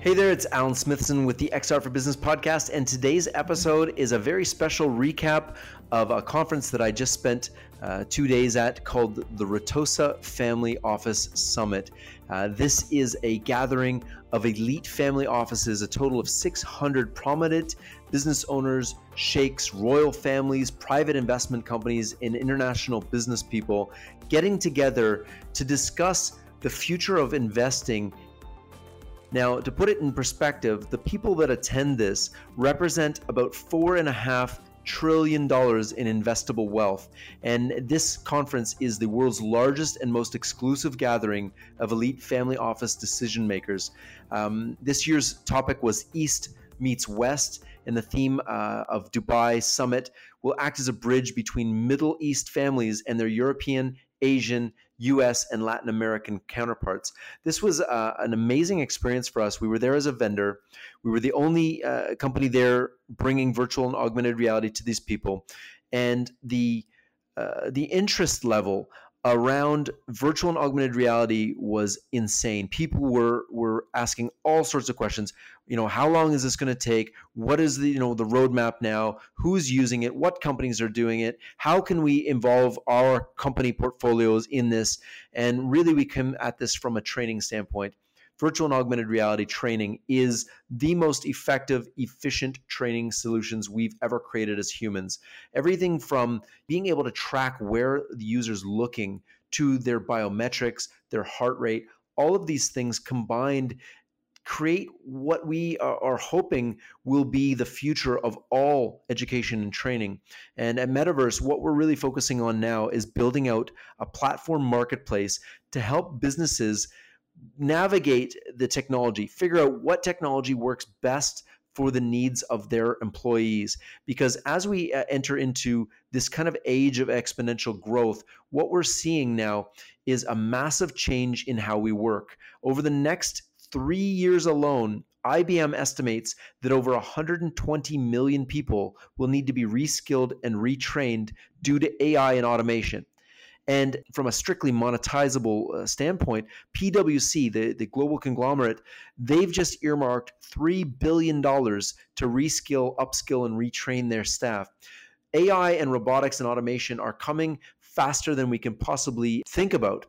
Hey there, it's Alan Smithson with the XR for Business podcast, and today's episode is a very special recap of a conference that I just spent uh, two days at called the Ritossa Family Office Summit. Uh, this is a gathering of elite family offices, a total of 600 prominent business owners, sheikhs, royal families, private investment companies, and international business people getting together to discuss the future of investing now, to put it in perspective, the people that attend this represent about four and a half trillion dollars in investable wealth. And this conference is the world's largest and most exclusive gathering of elite family office decision makers. Um, this year's topic was East meets West, and the theme uh, of Dubai Summit will act as a bridge between Middle East families and their European Asian, US, and Latin American counterparts. This was uh, an amazing experience for us. We were there as a vendor. We were the only uh, company there bringing virtual and augmented reality to these people, and the uh, the interest level around virtual and augmented reality was insane. People were were asking all sorts of questions. You know, how long is this going to take? What is the you know the roadmap now? Who's using it? What companies are doing it? How can we involve our company portfolios in this? And really, we come at this from a training standpoint virtual and augmented reality training is the most effective, efficient training solutions we've ever created as humans. Everything from being able to track where the user's looking to their biometrics, their heart rate, all of these things combined create what we are, hoping will be the future of all education and training. And at MetaVRse, what we're really focusing on now is building out a platform marketplace to help businesses navigate the technology, figure out what technology works best for the needs of their employees. Because as we uh, enter into this kind of age of exponential growth, what we're seeing now is a massive change in how we work. Over the next three years alone, IBM estimates that over 120 million people will need to be reskilled and retrained due to AI and automation. And from a strictly monetizable uh, standpoint, PwC, the, the global conglomerate, they've just earmarked $3 billion to reskill, upskill, and retrain their staff. AI and robotics and automation are coming faster than we can possibly think about.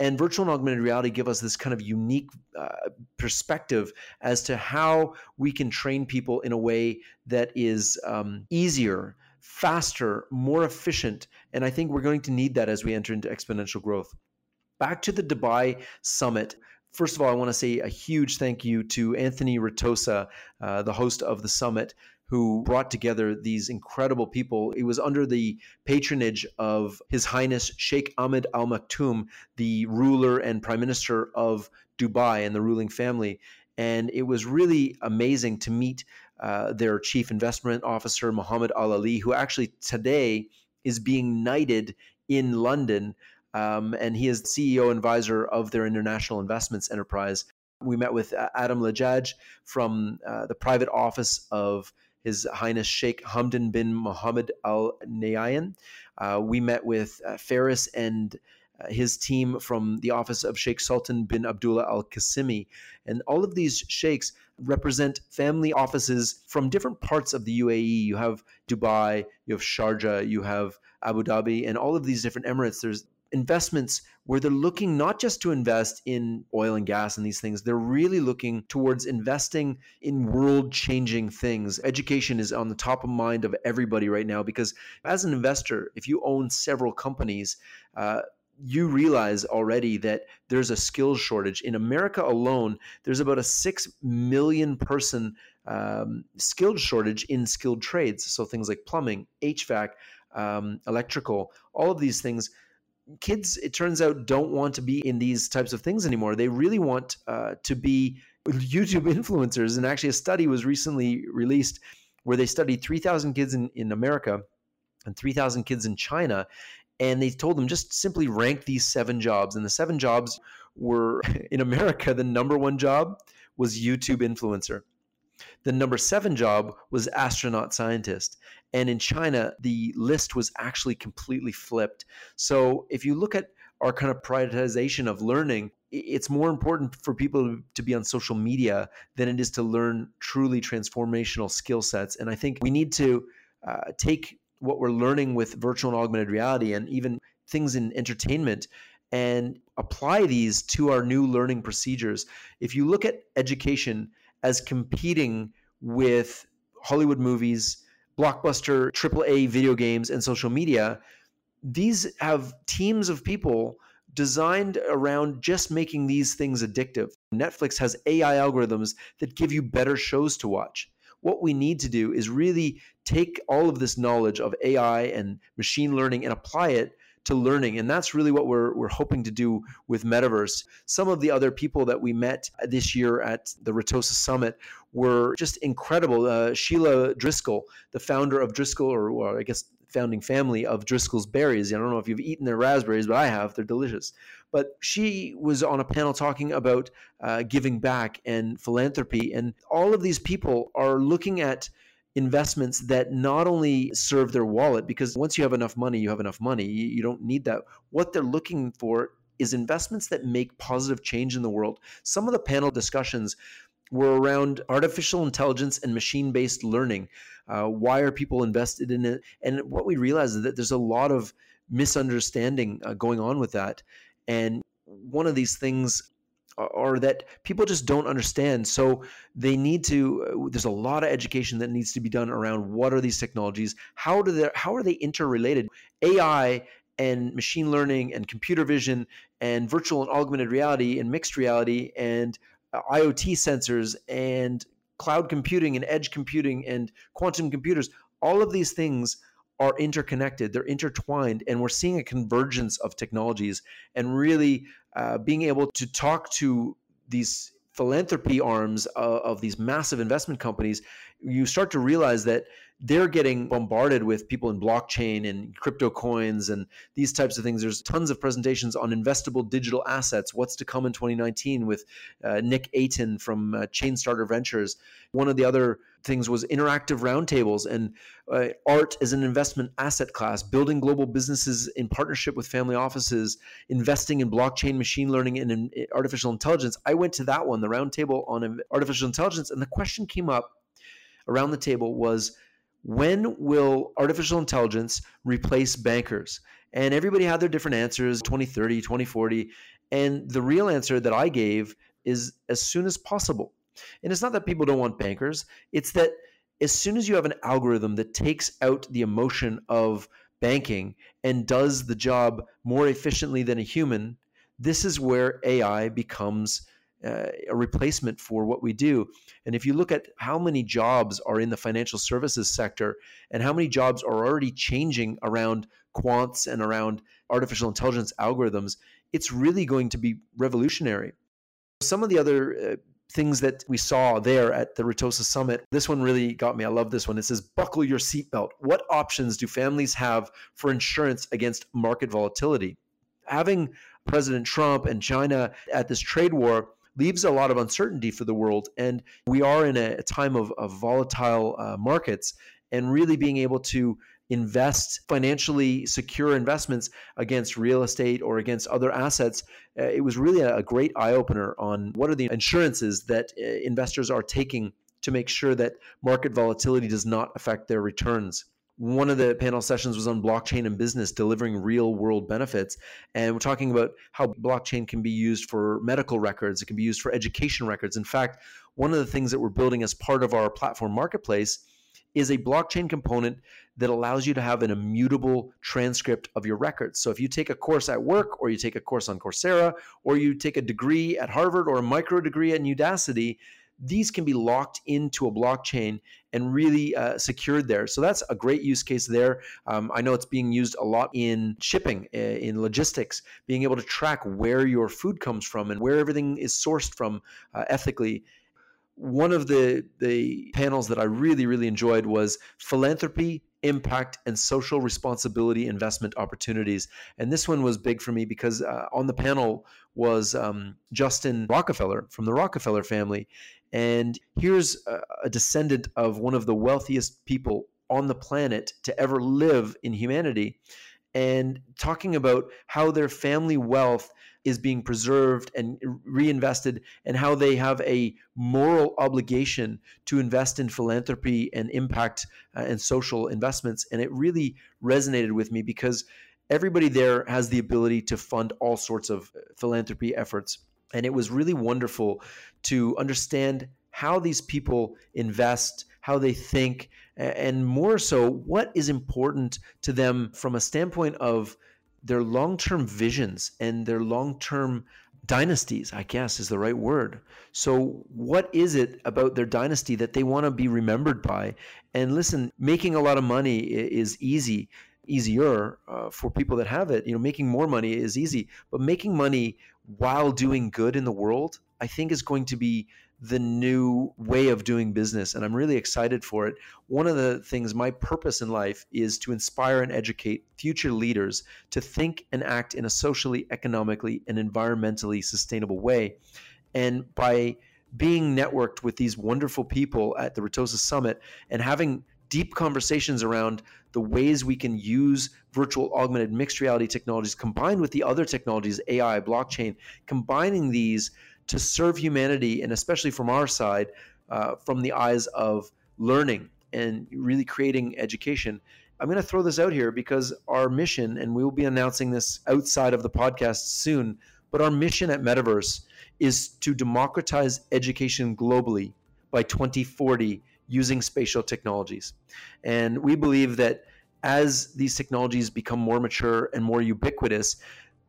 And virtual and augmented reality give us this kind of unique uh, perspective as to how we can train people in a way that is um, easier faster, more efficient. And I think we're going to need that as we enter into exponential growth. Back to the Dubai summit. First of all, I want to say a huge thank you to Anthony Ritossa, uh, the host of the summit, who brought together these incredible people. It was under the patronage of His Highness Sheikh Ahmed Al Maktoum, the ruler and prime minister of Dubai and the ruling family. And it was really amazing to meet uh, their chief investment officer, Mohammed Al Ali, who actually today is being knighted in London. Um, and he is CEO and advisor of their international investments enterprise. We met with uh, Adam Lajaj from uh, the private office of His Highness Sheikh Hamdan bin Mohammed Al Nahyan. Uh, we met with uh, Faris and his team from the office of Sheikh Sultan bin Abdullah Al Qasimi. And all of these sheikhs represent family offices from different parts of the UAE. You have Dubai, you have Sharjah, you have Abu Dhabi, and all of these different emirates. There's investments where they're looking not just to invest in oil and gas and these things, they're really looking towards investing in world changing things. Education is on the top of mind of everybody right now because as an investor, if you own several companies, uh, you realize already that there's a skills shortage in America alone. There's about a six million person um, skilled shortage in skilled trades. So things like plumbing, HVAC, um, electrical, all of these things. Kids, it turns out, don't want to be in these types of things anymore. They really want uh, to be YouTube influencers. And actually, a study was recently released where they studied 3,000 kids in, in America and 3,000 kids in China and they told them just simply rank these seven jobs. And the seven jobs were in america the number one job was youtube influencer. The number seven job was astronaut scientist. And in china the list was actually completely flipped. So if you look at our kind of prioritization of learning it's more important for people to be on social media than it is to learn truly transformational skill sets. And I think we need to uh, take what we're learning with virtual and augmented reality and even things in entertainment and apply these to our new learning procedures. If you look at education as competing with Hollywood movies, blockbuster AAA video games, and social media, these have teams of people designed around just making these things addictive. Netflix has AI algorithms that give you better shows to watch. What we need to do is really take all of this knowledge of AI and machine learning and apply it to learning. And that's really what we're, we're hoping to do with MetaVRse. Some of the other people that we met this year at the Ritossa Summit were just incredible. Uh, Sheila Driscoll, the founder of Driscoll, or, or I guess founding family of Driscoll's berries. I don't know if you've eaten their raspberries, but I have. They're delicious. But she was on a panel talking about uh, giving back and philanthropy. And all of these people are looking at investments that not only serve their wallet, because once you have enough money, you have enough money. You, you don't need that. What they're looking for is investments that make positive change in the world. Some of the panel discussions were around artificial intelligence and machine based learning. Uh, why are people invested in it? And what we realize is that there's a lot of misunderstanding uh, going on with that. And one of these things are that people just don't understand. So they need to. Uh, there's a lot of education that needs to be done around what are these technologies, how do they, how are they interrelated? AI and machine learning and computer vision and virtual and augmented reality and mixed reality and IoT sensors and cloud computing and edge computing and quantum computers, all of these things are interconnected, they're intertwined, and we're seeing a convergence of technologies and really uh, being able to talk to these philanthropy arms of, of these massive investment companies, you start to realize that they're getting bombarded with people in blockchain and crypto coins and these types of things. There's tons of presentations on investable digital assets, what's to come in 2019 with uh, Nick Ayton from uh, Chainstarter Ventures. One of the other things was interactive roundtables and uh, art as an investment asset class, building global businesses in partnership with family offices, investing in blockchain, machine learning, and in artificial intelligence. I went to that one, the roundtable on artificial intelligence, and the question came up around the table was when will artificial intelligence replace bankers? And everybody had their different answers 2030, 2040. And the real answer that I gave is as soon as possible. And it's not that people don't want bankers, it's that as soon as you have an algorithm that takes out the emotion of banking and does the job more efficiently than a human, this is where AI becomes uh, a replacement for what we do. And if you look at how many jobs are in the financial services sector and how many jobs are already changing around quants and around artificial intelligence algorithms, it's really going to be revolutionary. Some of the other uh, things that we saw there at the Ritossa Summit. This one really got me. I love this one. It says, Buckle your seatbelt. What options do families have for insurance against market volatility? Having President Trump and China at this trade war leaves a lot of uncertainty for the world. And we are in a, time of, of volatile uh, markets and really being able to invest financially secure investments against real estate or against other assets uh, it was really a, a great eye-opener on what are the insurances that uh, investors are taking to make sure that market volatility does not affect their returns one of the panel sessions was on blockchain and business delivering real world benefits. And we're talking about how blockchain can be used for medical records. It can be used for education records. In fact one of the things that we're building as part of our platform marketplace is a blockchain component that allows you to have an immutable transcript of your records. So if you take a course at work, or you take a course on Coursera, or you take a degree at Harvard or a micro degree at Udacity, these can be locked into a blockchain and really uh, secured there. So that's a great use case there. Um, I know it's being used a lot in shipping, uh, in logistics, being able to track where your food comes from and where everything is sourced from uh, ethically. One of the the panels that I really really enjoyed was philanthropy impact and social responsibility investment opportunities. And this one was big for me because uh, on the panel was um, Justin Rockefeller from the Rockefeller family. And here's a, a descendant of one of the wealthiest people on the planet to ever live in humanity and talking about how their family wealth is being preserved and reinvested and how they have a moral obligation to invest in philanthropy and impact uh, and social investments. And it really resonated with me because everybody there has the ability to fund all sorts of philanthropy efforts and it was really wonderful to understand how these people invest how they think and more so what is important to them from a standpoint of their long-term visions and their long-term dynasties i guess is the right word. So what is it about their dynasty that they want to be remembered by? And listen making a lot of money is easy easier uh, for people that have it you know making more money is easy but making money while doing good in the world i think is going to be the new way of doing business and I'm really excited for it. One of the things my purpose in life is to inspire and educate future leaders to think and act in a socially, economically and environmentally sustainable way. And by being networked with these wonderful people at the Ritossa Summit and having deep conversations around the ways we can use virtual augmented mixed reality technologies combined with the other technologies AI blockchain combining these to serve humanity, and especially from our side, uh, from the eyes of learning and really creating education. I'm going to throw this out here because our mission, and we will be announcing this outside of the podcast soon, but our mission at MetaVRse is to democratize education globally by 2040 using spatial technologies. And we believe that as these technologies become more mature and more ubiquitous,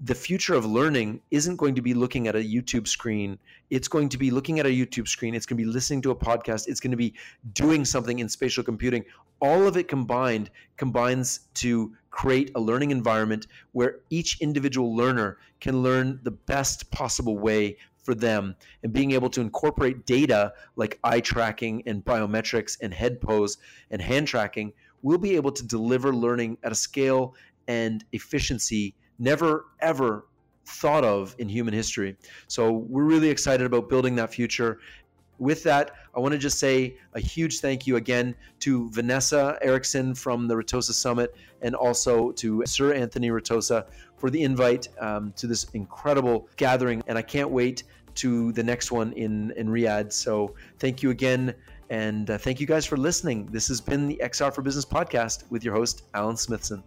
the future of learning isn't going to be looking at a YouTube screen. It's going to be looking at a YouTube screen. It's going to be listening to a podcast. It's going to be doing something in spatial computing. All of it combined combines to create a learning environment where each individual learner can learn the best possible way for them and being able to incorporate data like eye tracking and biometrics and head pose and hand tracking we'll be able to deliver learning at a scale and efficiency never ever thought of in human history. So we're really excited about building that future. With that, I want to just say a huge thank you again to Vanessa Erickson from the Ritossa Summit and also to Sir Anthony Ritossa for the invite um, to this incredible gathering. And I can't wait to the next one in, in Riyadh. So thank you again. And uh, thank you guys for listening. This has been the XR for Business podcast with your host, Alan Smithson.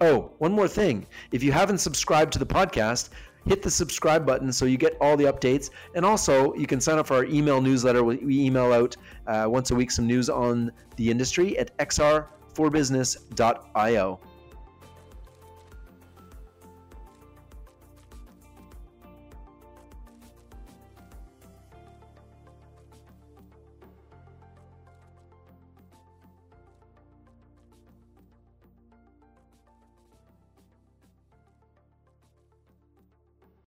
Oh, one more thing. If you haven't subscribed to the podcast, hit the subscribe button so you get all the updates. And also, you can sign up for our email newsletter. We email out uh, once a week some news on the industry at xrforbusiness.io.